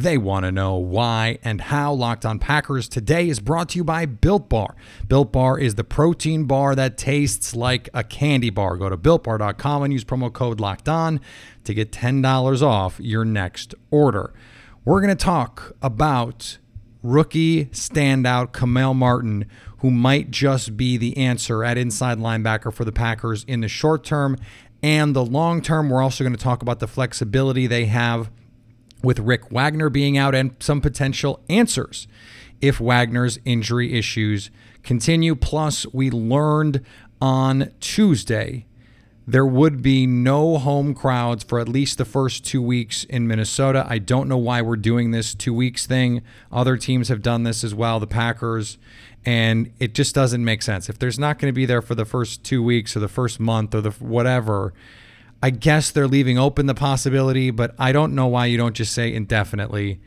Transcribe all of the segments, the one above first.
They want to know why and how. Locked On Packers today is brought to you by Built Bar. Built Bar is the protein bar that tastes like a candy bar. Go to builtbar.com and use promo code Locked On to get $10 off your next order. We're going to talk about rookie standout Kamal Martin, who might just be the answer at inside linebacker for the Packers in the short term and the long term. We're also going to talk about the flexibility they have with Rick Wagner being out and some potential answers if Wagner's injury issues continue. Plus, we learned on Tuesday there would be no home crowds for at least the first two weeks in Minnesota. I don't know why we're doing this two weeks thing. Other teams have done this as well, the Packers, and it just doesn't make sense. If there's not going to be there for the first two weeks or the first month or the whatever, I guess they're leaving open the possibility, but I don't know why you don't just say indefinitely.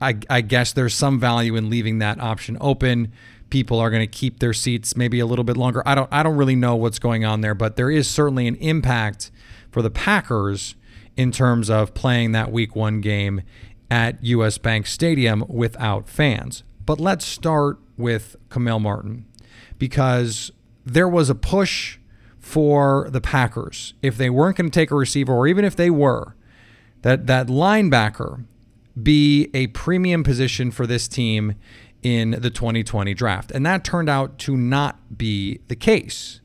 I, I guess there's some value in leaving that option open people are going to keep their seats maybe a little bit longer. I don't I don't really know what's going on there, but there is certainly an impact for the Packers in terms of playing that week 1 game at US Bank Stadium without fans. But let's start with Kamal Martin because there was a push for the Packers if they weren't going to take a receiver or even if they were that that linebacker be a premium position for this team in the 2020 draft. And that turned out to not be the case.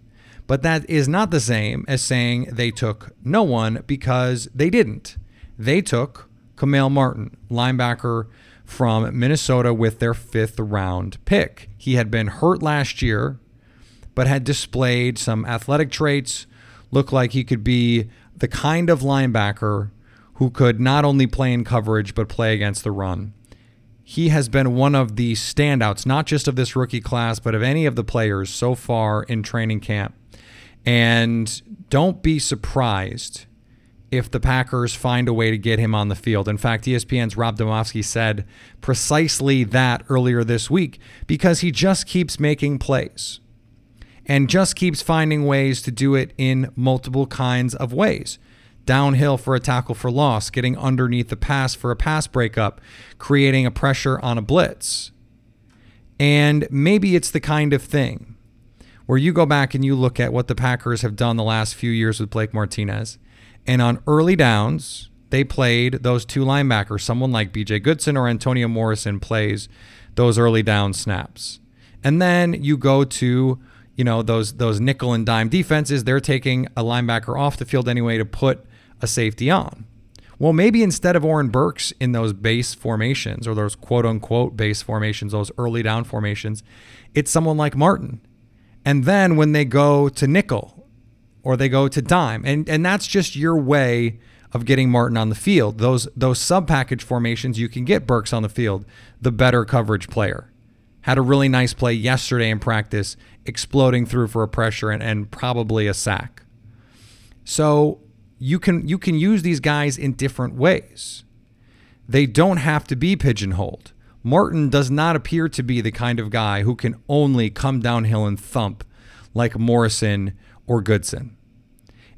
But that is not the same as saying they took no one because they didn't. They took Kamal Martin, linebacker from Minnesota, with their fifth round pick. He had been hurt last year, but had displayed some athletic traits, looked like he could be the kind of linebacker who could not only play in coverage, but play against the run he has been one of the standouts, not just of this rookie class, but of any of the players so far in training camp. And don't be surprised if the Packers find a way to get him on the field. In fact, ESPN's Rob Demovsky said precisely that earlier this week because he just keeps making plays and just keeps finding ways to do it in multiple kinds of ways downhill for a tackle for loss, getting underneath the pass for a pass breakup, creating a pressure on a blitz. And maybe it's the kind of thing where you go back and you look at what the Packers have done the last few years with Blake Martinez. And on early downs, they played those two linebackers. Someone like BJ Goodson or Antonio Morrison plays those early down snaps. And then you go to you know those those nickel and dime defenses they're taking a linebacker off the field anyway to put a safety on. Well, maybe instead of Oren Burks in those base formations or those quote unquote base formations, those early down formations, it's someone like Martin. And then when they go to nickel or they go to dime, and, and that's just your way of getting Martin on the field. Those those sub package formations, you can get Burks on the field, the better coverage player. Had a really nice play yesterday in practice, exploding through for a pressure and, and probably a sack. So you can you can use these guys in different ways. They don't have to be pigeonholed. Martin does not appear to be the kind of guy who can only come downhill and thump like Morrison or Goodson.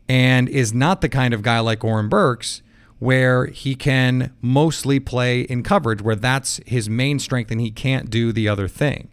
And is not the kind of guy like Oren Burks where he can mostly play in coverage, where that's his main strength and he can't do the other thing.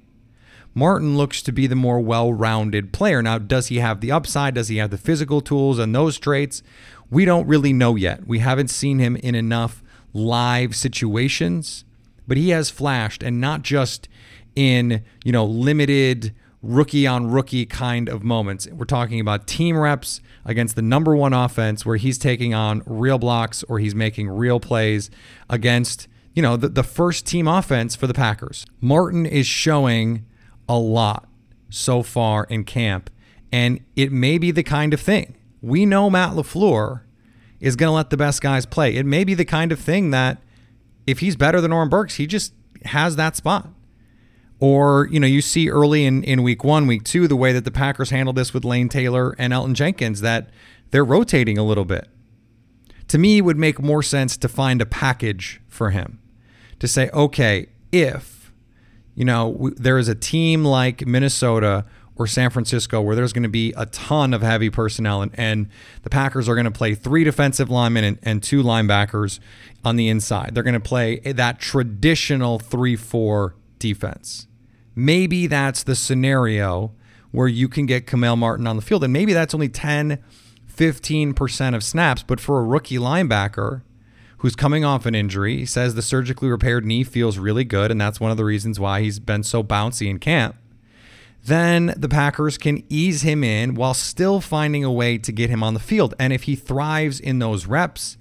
Martin looks to be the more well rounded player. Now, does he have the upside? Does he have the physical tools and those traits? We don't really know yet. We haven't seen him in enough live situations, but he has flashed and not just in, you know, limited rookie on rookie kind of moments. We're talking about team reps against the number one offense where he's taking on real blocks or he's making real plays against, you know, the, the first team offense for the Packers. Martin is showing a lot so far in camp, and it may be the kind of thing. We know Matt LaFleur is going to let the best guys play. It may be the kind of thing that if he's better than Oren Burks, he just has that spot. Or, you know, you see early in, in week one, week two, the way that the Packers handled this with Lane Taylor and Elgton Jenkins, that they're rotating a little bit. To me, it would make more sense to find a package for him to say, okay, if you know, there is a team like Minnesota or San Francisco where there's going to be a ton of heavy personnel, and, and the Packers are going to play three defensive linemen and, and two linebackers on the inside. They're going to play that traditional 3 4 defense. Maybe that's the scenario where you can get Kamal Martin on the field, and maybe that's only 10, 15% of snaps, but for a rookie linebacker, who's coming off an injury. He says the surgically repaired knee feels really good, and that's one of the reasons why he's been so bouncy in camp. Then the Packers can ease him in while still finding a way to get him on the field. And if he thrives in those reps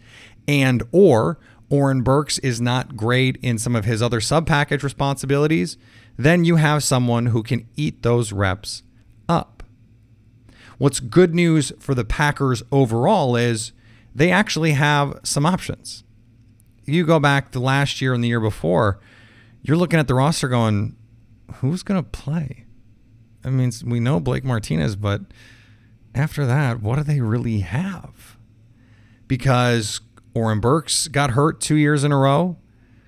and or Oren Burks is not great in some of his other sub package responsibilities, then you have someone who can eat those reps up. What's good news for the Packers overall is they actually have some options you go back to last year and the year before, you're looking at the roster going, who's going to play? I mean, we know Blake Martinez, but after that, what do they really have? Because Oren Burks got hurt two years in a row.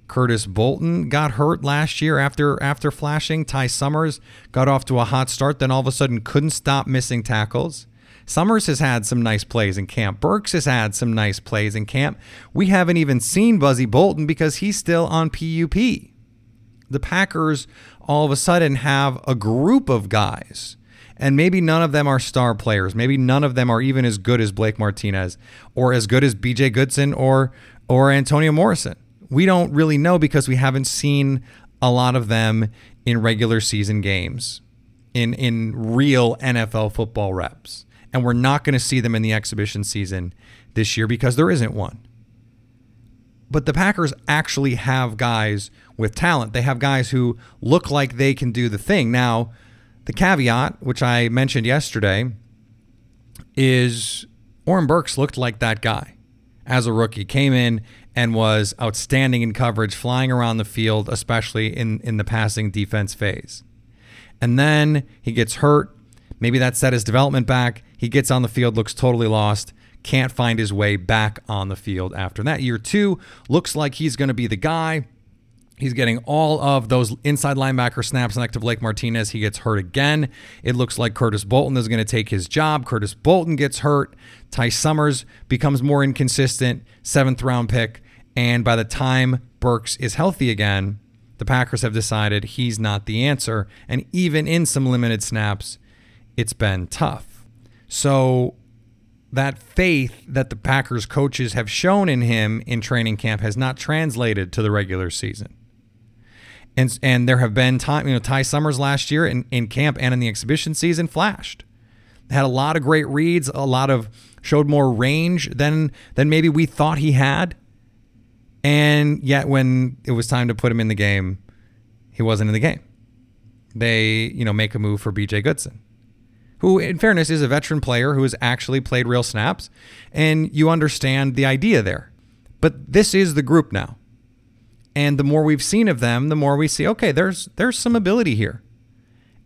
Curtis Bolton got hurt last year after after flashing. Ty Summers got off to a hot start, then all of a sudden couldn't stop missing tackles. Summers has had some nice plays in camp. Burks has had some nice plays in camp. We haven't even seen Buzzy Bolton because he's still on PUP. The Packers all of a sudden have a group of guys, and maybe none of them are star players. Maybe none of them are even as good as Blake Martinez or as good as BJ Goodson or or Antonio Morrison. We don't really know because we haven't seen a lot of them in regular season games, in in real NFL football reps and we're not going to see them in the exhibition season this year because there isn't one. But the Packers actually have guys with talent. They have guys who look like they can do the thing. Now, the caveat, which I mentioned yesterday, is Oren Burks looked like that guy as a rookie. Came in and was outstanding in coverage, flying around the field, especially in, in the passing defense phase. And then he gets hurt. Maybe that set his development back. He gets on the field, looks totally lost, can't find his way back on the field after that. Year two looks like he's going to be the guy. He's getting all of those inside linebacker snaps next to Blake Martinez. He gets hurt again. It looks like Curtis Bolton is going to take his job. Curtis Bolton gets hurt. Ty Summers becomes more inconsistent, seventh round pick. And by the time Burks is healthy again, the Packers have decided he's not the answer. And even in some limited snaps, it's been tough. So that faith that the Packers coaches have shown in him in training camp has not translated to the regular season. And and there have been time, you know, Ty Summers last year in, in camp and in the exhibition season flashed. Had a lot of great reads, a lot of showed more range than than maybe we thought he had. And yet when it was time to put him in the game, he wasn't in the game. They, you know, make a move for BJ Goodson who, in fairness, is a veteran player who has actually played real snaps, and you understand the idea there. But this is the group now. And the more we've seen of them, the more we see, okay, there's there's some ability here.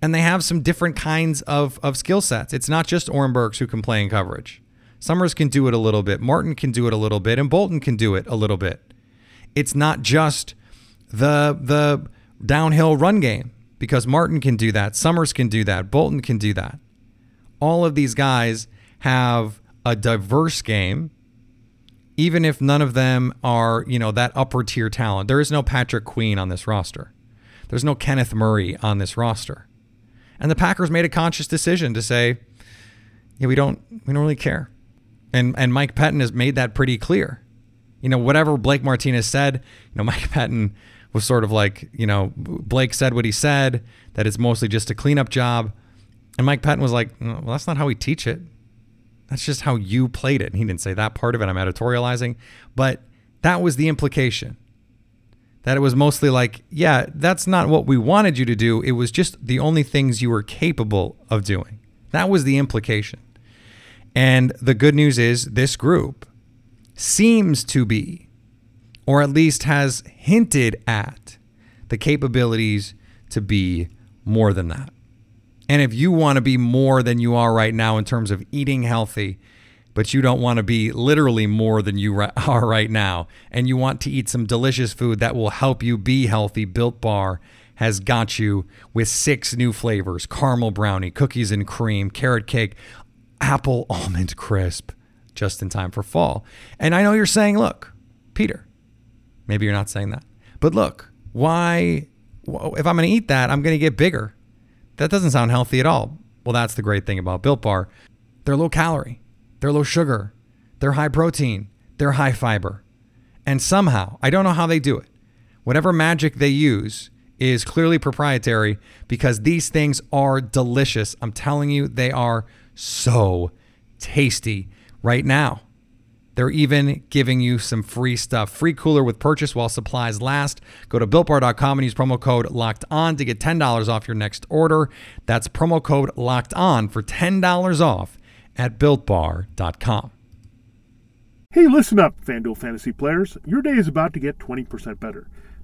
And they have some different kinds of, of skill sets. It's not just Oren Burks who can play in coverage. Summers can do it a little bit. Martin can do it a little bit. And Bolton can do it a little bit. It's not just the the downhill run game because Martin can do that. Summers can do that. Bolton can do that. All of these guys have a diverse game even if none of them are, you know, that upper tier talent. There is no Patrick Queen on this roster. There's no Kenneth Murray on this roster. And the Packers made a conscious decision to say, yeah, we don't we don't really care. And and Mike Pettine has made that pretty clear. You know, whatever Blake Martinez said, you know, Mike Pettine was sort of like, you know, Blake said what he said, that it's mostly just a cleanup job. And Mike Pettine was like, well, that's not how we teach it. That's just how you played it. And he didn't say that part of it. I'm editorializing. But that was the implication. That it was mostly like, yeah, that's not what we wanted you to do. It was just the only things you were capable of doing. That was the implication. And the good news is this group seems to be, or at least has hinted at, the capabilities to be more than that. And if you want to be more than you are right now in terms of eating healthy, but you don't want to be literally more than you are right now, and you want to eat some delicious food that will help you be healthy, Built Bar has got you with six new flavors caramel brownie, cookies and cream, carrot cake, apple almond crisp, just in time for fall. And I know you're saying, look, Peter, maybe you're not saying that, but look, why, if I'm going to eat that, I'm going to get bigger. That doesn't sound healthy at all. Well, that's the great thing about Built Bar. They're low calorie, they're low sugar, they're high protein, they're high fiber. And somehow, I don't know how they do it, whatever magic they use is clearly proprietary because these things are delicious. I'm telling you, they are so tasty right now. They're even giving you some free stuff. Free cooler with purchase while supplies last. Go to builtbar.com and use promo code locked on to get $10 off your next order. That's promo code locked on for $10 off at builtbar.com. Hey, listen up, FanDuel fantasy players. Your day is about to get 20% better.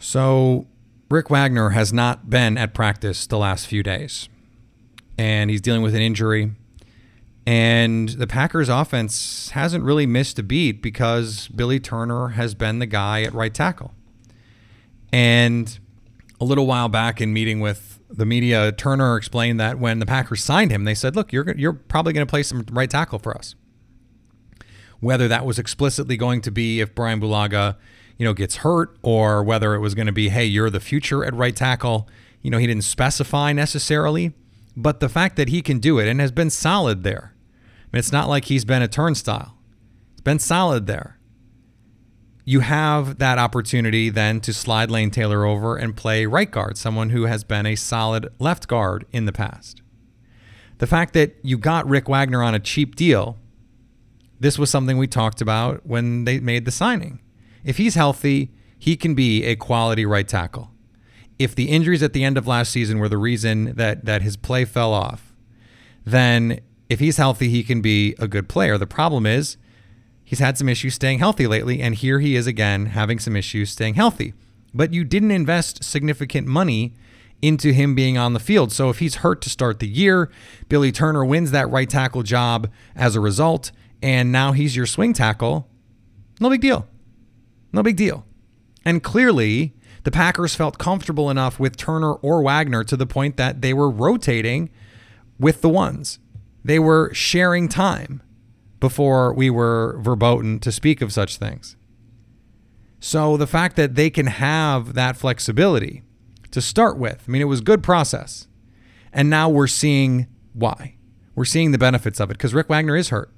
So, Rick Wagner has not been at practice the last few days, and he's dealing with an injury. And the Packers offense hasn't really missed a beat because Billy Turner has been the guy at right tackle. And a little while back in meeting with the media, Turner explained that when the Packers signed him, they said, "Look, you're you're probably going to play some right tackle for us." Whether that was explicitly going to be if Brian Bulaga you know, gets hurt or whether it was going to be, hey, you're the future at right tackle. You know, he didn't specify necessarily, but the fact that he can do it and has been solid there. I mean, it's not like he's been a turnstile. It's been solid there. You have that opportunity then to slide Lane Taylor over and play right guard, someone who has been a solid left guard in the past. The fact that you got Rick Wagner on a cheap deal, this was something we talked about when they made the signing if he's healthy, he can be a quality right tackle. If the injuries at the end of last season were the reason that that his play fell off, then if he's healthy, he can be a good player. The problem is he's had some issues staying healthy lately, and here he is again having some issues staying healthy. But you didn't invest significant money into him being on the field. So if he's hurt to start the year, Billy Turner wins that right tackle job as a result and now he's your swing tackle, no big deal. No big deal. And clearly, the Packers felt comfortable enough with Turner or Wagner to the point that they were rotating with the ones. They were sharing time before we were verboten to speak of such things. So the fact that they can have that flexibility to start with, I mean, it was good process. And now we're seeing why. We're seeing the benefits of it because Rick Wagner is hurt.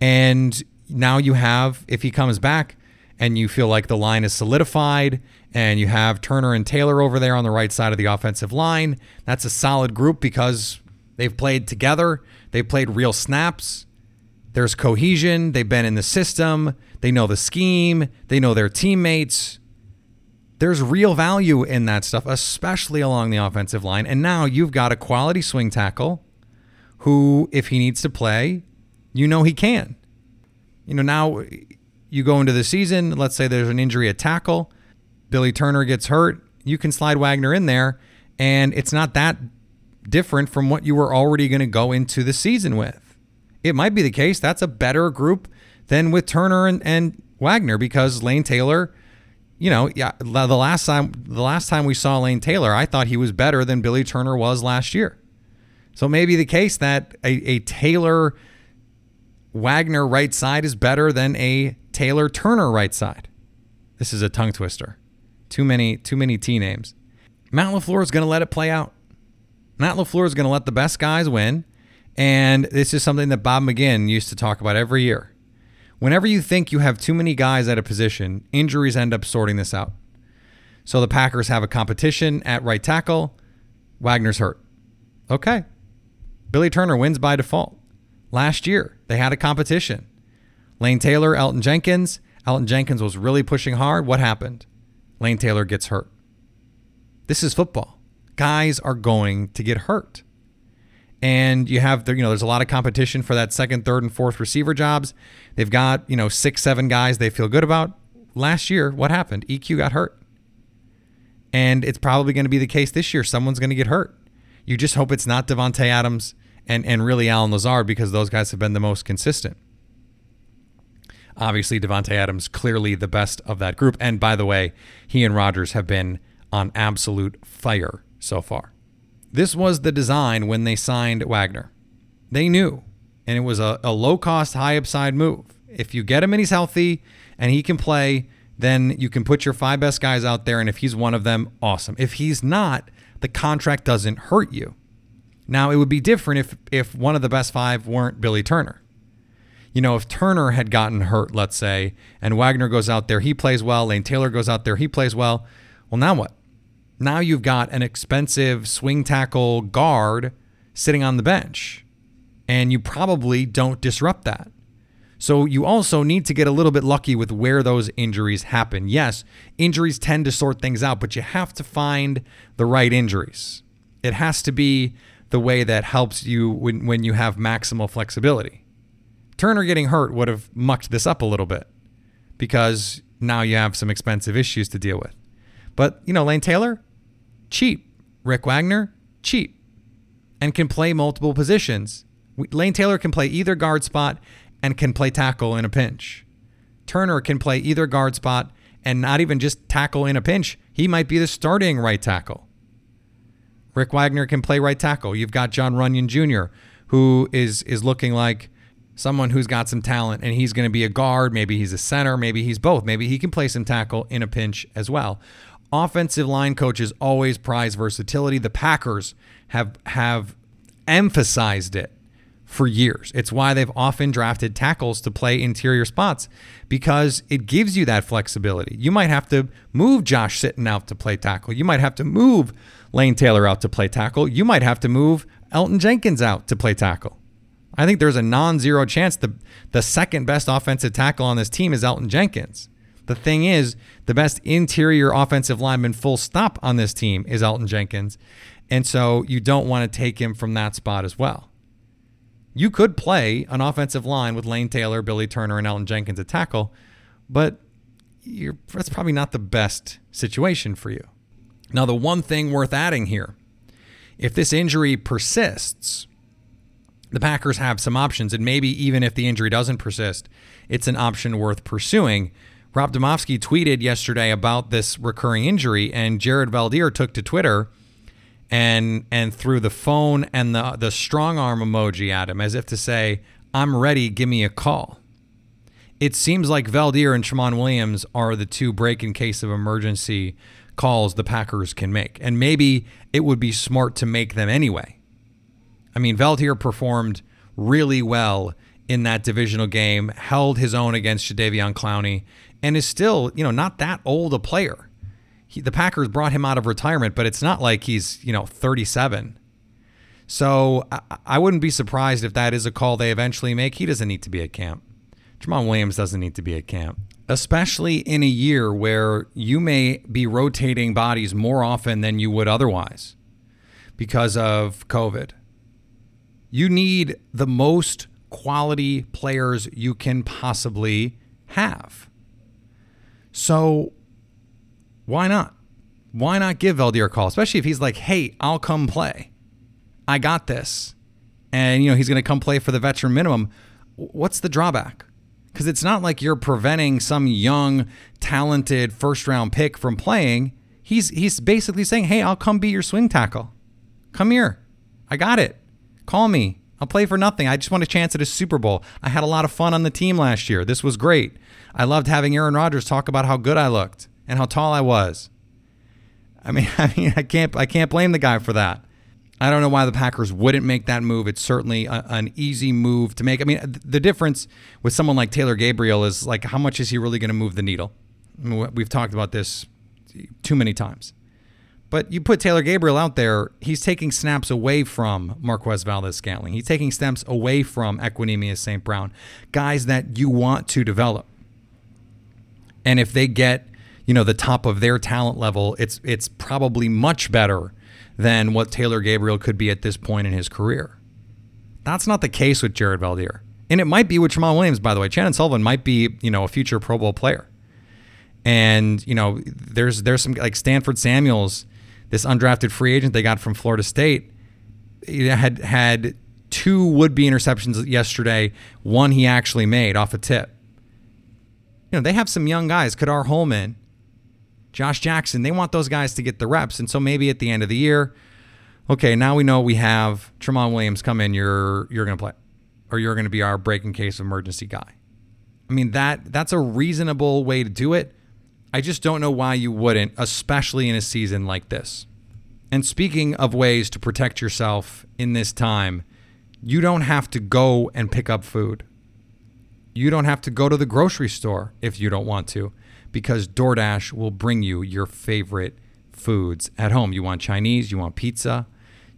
And now you have, if he comes back and you feel like the line is solidified and you have Turner and Taylor over there on the right side of the offensive line, that's a solid group because they've played together, they've played real snaps. There's cohesion, they've been in the system, they know the scheme, they know their teammates. There's real value in that stuff, especially along the offensive line. And now you've got a quality swing tackle who, if he needs to play, you know he can. You know, now you go into the season, let's say there's an injury at tackle, Billy Turner gets hurt, you can slide Wagner in there, and it's not that different from what you were already going to go into the season with. It might be the case that's a better group than with Turner and, and Wagner because Lane Taylor, you know, yeah, the last time the last time we saw Lane Taylor, I thought he was better than Billy Turner was last year. So maybe the case that a, a Taylor Wagner right side is better than a Taylor Turner right side. This is a tongue twister. Too many, too many T names. Matt LaFleur is going to let it play out. Matt LaFleur is going to let the best guys win. And this is something that Bob McGinn used to talk about every year. Whenever you think you have too many guys at a position, injuries end up sorting this out. So the Packers have a competition at right tackle. Wagner's hurt. Okay. Billy Turner wins by default. Last year, they had a competition. Lane Taylor, Elgton Jenkins. Elgton Jenkins was really pushing hard. What happened? Lane Taylor gets hurt. This is football. Guys are going to get hurt. And you have, you know, there's a lot of competition for that second, third, and fourth receiver jobs. They've got, you know, six, seven guys they feel good about. Last year, what happened? EQ got hurt. And it's probably going to be the case this year. Someone's going to get hurt. You just hope it's not Davante Adams and and really Allen Lazard because those guys have been the most consistent. Obviously, Davante Adams clearly the best of that group, and by the way, he and Rodgers have been on absolute fire so far. This was the design when they signed Wagner. They knew, and it was a, a low cost, high upside move. If you get him and he's healthy and he can play, then you can put your five best guys out there, and if he's one of them, awesome. If he's not, the contract doesn't hurt you. Now, it would be different if if one of the best five weren't Billy Turner. You know, if Turner had gotten hurt, let's say, and Wagner goes out there, he plays well. Lane Taylor goes out there, he plays well. Well, now what? Now you've got an expensive swing tackle guard sitting on the bench, and you probably don't disrupt that. So you also need to get a little bit lucky with where those injuries happen. Yes, injuries tend to sort things out, but you have to find the right injuries. It has to be the way that helps you when, when you have maximal flexibility. Turner getting hurt would have mucked this up a little bit because now you have some expensive issues to deal with. But, you know, Lane Taylor, cheap. Rick Wagner, cheap. And can play multiple positions. Lane Taylor can play either guard spot and can play tackle in a pinch. Turner can play either guard spot and not even just tackle in a pinch. He might be the starting right tackle. Rick Wagner can play right tackle. You've got John Runyan Jr., who is is looking like someone who's got some talent and he's going to be a guard. Maybe he's a center. Maybe he's both. Maybe he can play some tackle in a pinch as well. Offensive line coaches always prize versatility. The Packers have have emphasized it for years. It's why they've often drafted tackles to play interior spots because it gives you that flexibility. You might have to move Josh Sitton out to play tackle. You might have to move Lane Taylor out to play tackle. You might have to move Elgton Jenkins out to play tackle. I think there's a non-zero chance the the second best offensive tackle on this team is Elgton Jenkins. The thing is, the best interior offensive lineman full stop on this team is Elgton Jenkins. And so you don't want to take him from that spot as well. You could play an offensive line with Lane Taylor, Billy Turner, and Elgton Jenkins at tackle, but that's probably not the best situation for you. Now, the one thing worth adding here if this injury persists, the Packers have some options, and maybe even if the injury doesn't persist, it's an option worth pursuing. Rob Demovsky tweeted yesterday about this recurring injury, and Jared Veldheer took to Twitter and and threw the phone and the the strong arm emoji at him as if to say, "I'm ready. Give me a call." It seems like Veldheer and Tramon Williams are the two break in case of emergency calls the Packers can make, and maybe it would be smart to make them anyway. I mean, Veldheer performed really well in that divisional game, held his own against Jadeveon Clowney, and is still, you know, not that old a player. He, the Packers brought him out of retirement, but it's not like he's, you know, 37. So I, I wouldn't be surprised if that is a call they eventually make. He doesn't need to be at camp. Tramon Williams doesn't need to be at camp, especially in a year where you may be rotating bodies more often than you would otherwise because of COVID. You need the most quality players you can possibly have. So why not? Why not give Veldheer a call, especially if he's like, "Hey, I'll come play. I got this," and you know he's going to come play for the veteran minimum. What's the drawback? Because it's not like you're preventing some young, talented first round pick from playing. He's he's basically saying, "Hey, I'll come be your swing tackle. Come here. I got it. Call me. I'll play for nothing. I just want a chance at a Super Bowl. I had a lot of fun on the team last year. This was great. I loved having Aaron Rodgers talk about how good I looked and how tall I was. I mean, I mean, I can't, I can't blame the guy for that. I don't know why the Packers wouldn't make that move. It's certainly a, an easy move to make. I mean, the difference with someone like Taylor Gabriel is like, how much is he really going to move the needle? I mean, we've talked about this too many times. But you put Taylor Gabriel out there, he's taking snaps away from Marquez Valdes-Scantling. He's taking snaps away from Equanimeous St. Brown, guys that you want to develop. And if they get, you know, the top of their talent level, it's it's probably much better than what Taylor Gabriel could be at this point in his career. That's not the case with Jared Veldheer. And it might be with Tramon Williams, by the way. Chandon Sullivan might be, you know, a future Pro Bowl player. And, you know, there's there's some like Stanford Samuels, this undrafted free agent they got from Florida State, had had two would-be interceptions yesterday. One he actually made off a tip you know, they have some young guys, Ka'dar Hollman, Josh Jackson. They want those guys to get the reps. And so maybe at the end of the year, okay, now we know we have Tramon Williams come in, you're you're gonna play. Or you're gonna be our breaking case emergency guy. I mean, that that's a reasonable way to do it. I just don't know why you wouldn't, especially in a season like this. And speaking of ways to protect yourself in this time, you don't have to go and pick up food. You don't have to go to the grocery store if you don't want to, because DoorDash will bring you your favorite foods at home. You want Chinese, you want pizza,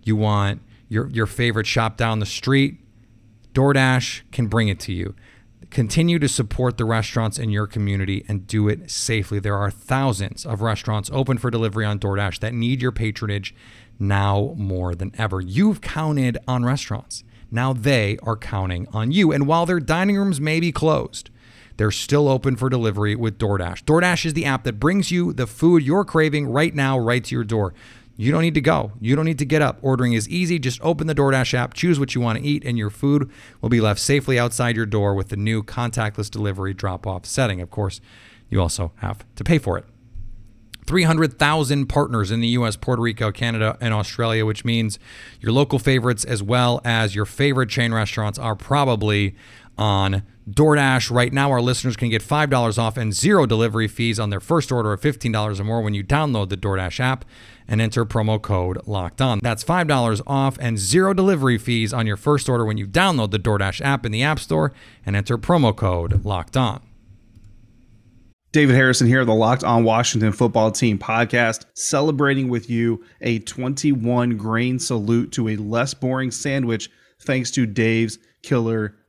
you want your, your favorite shop down the street. DoorDash can bring it to you. Continue to support the restaurants in your community and do it safely. There are thousands of restaurants open for delivery on DoorDash that need your patronage now more than ever. You've counted on restaurants. Now they are counting on you. And while their dining rooms may be closed, they're still open for delivery with DoorDash. DoorDash is the app that brings you the food you're craving right now, right to your door. You don't need to go. You don't need to get up. Ordering is easy. Just open the DoorDash app, choose what you want to eat, and your food will be left safely outside your door with the new contactless delivery drop off setting. Of course, you also have to pay for it. 300,000 partners in the US, Puerto Rico, Canada, and Australia, which means your local favorites as well as your favorite chain restaurants are probably on DoorDash. Right now, our listeners can get $5 off and zero delivery fees on their first order of $15 or more when you download the DoorDash app and enter promo code locked on. That's $5 off and zero delivery fees on your first order when you download the DoorDash app in the App Store and enter promo code locked on. David Harrison here, the Locked On Washington Football Team podcast, celebrating with you a 21 grain salute to a less boring sandwich thanks to Dave's Killer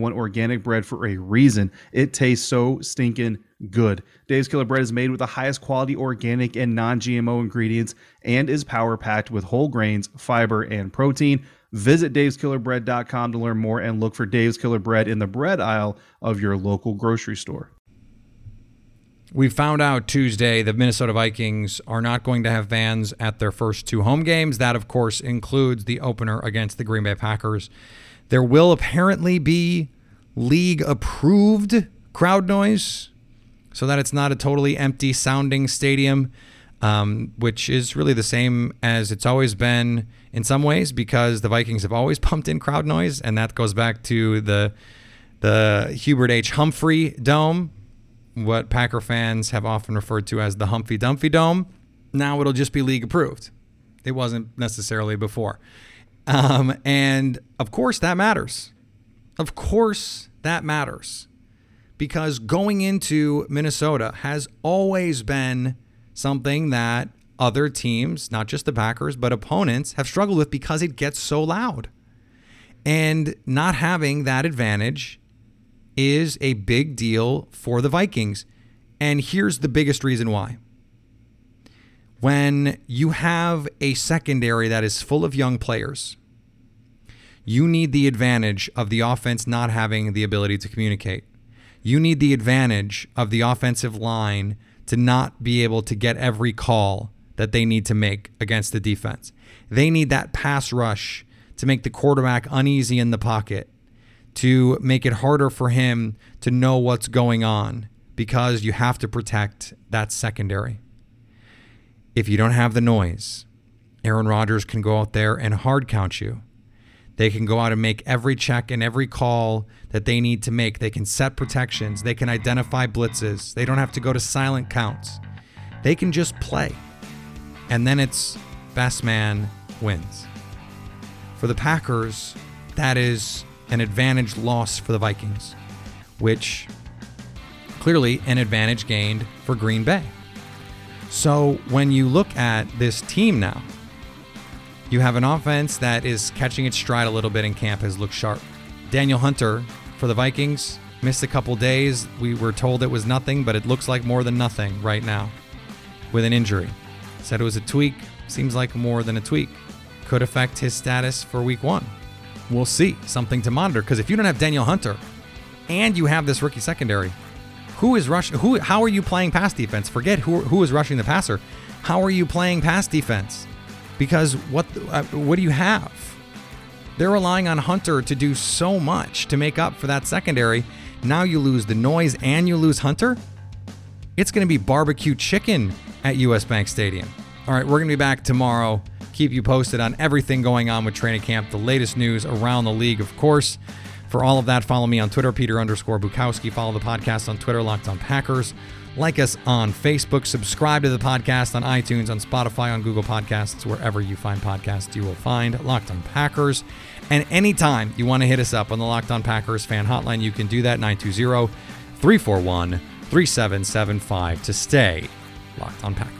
one organic bread for a reason. It tastes so stinking good. Dave's Killer Bread is made with the highest quality organic and non GMO ingredients and is power packed with whole grains, fiber, and protein. Visit daveskillerbread.com to learn more and look for Dave's Killer Bread in the bread aisle of your local grocery store. We found out Tuesday the Minnesota Vikings are not going to have fans at their first two home games. That, of course, includes the opener against the Green Bay Packers. There will apparently be league approved crowd noise so that it's not a totally empty sounding stadium, um, which is really the same as it's always been in some ways because the Vikings have always pumped in crowd noise, and that goes back to the the Hubert H. Humphrey Dome what Packer fans have often referred to as the Humphy Dumphy Dome. Now it'll just be league approved. It wasn't necessarily before. Um, and of course, that matters. Of course, that matters. Because going into Minnesota has always been something that other teams, not just the Packers, but opponents, have struggled with because it gets so loud. And not having that advantage is a big deal for the Vikings. And here's the biggest reason why. When you have a secondary that is full of young players, you need the advantage of the offense not having the ability to communicate. You need the advantage of the offensive line to not be able to get every call that they need to make against the defense. They need that pass rush to make the quarterback uneasy in the pocket to make it harder for him to know what's going on because you have to protect that secondary. If you don't have the noise, Aaron Rodgers can go out there and hard count you. They can go out and make every check and every call that they need to make. They can set protections. They can identify blitzes. They don't have to go to silent counts. They can just play. And then it's best man wins. For the Packers, that is an advantage loss for the Vikings, which clearly an advantage gained for Green Bay. So when you look at this team now, you have an offense that is catching its stride a little bit in camp, has looked sharp. Danielle Hunter for the Vikings missed a couple days. We were told it was nothing, but it looks like more than nothing right now with an injury. Said it was a tweak, seems like more than a tweak. Could affect his status for week one we'll see something to monitor. Because if you don't have Danielle Hunter and you have this rookie secondary, who is rushing? Who? How are you playing pass defense? Forget who who is rushing the passer. How are you playing pass defense? Because what uh, what do you have? They're relying on Hunter to do so much to make up for that secondary. Now you lose the noise and you lose Hunter. It's going to be barbecue chicken at US Bank Stadium. All right, we're going to be back tomorrow keep you posted on everything going on with training camp, the latest news around the league, of course. For all of that, follow me on Twitter, Peter underscore Bukowski. Follow the podcast on Twitter, Locked on Packers. Like us on Facebook. Subscribe to the podcast on iTunes, on Spotify, on Google Podcasts, wherever you find podcasts, you will find Locked on Packers. And anytime you want to hit us up on the Locked on Packers fan hotline, you can do that 920 341 3775 to stay Locked on Packers.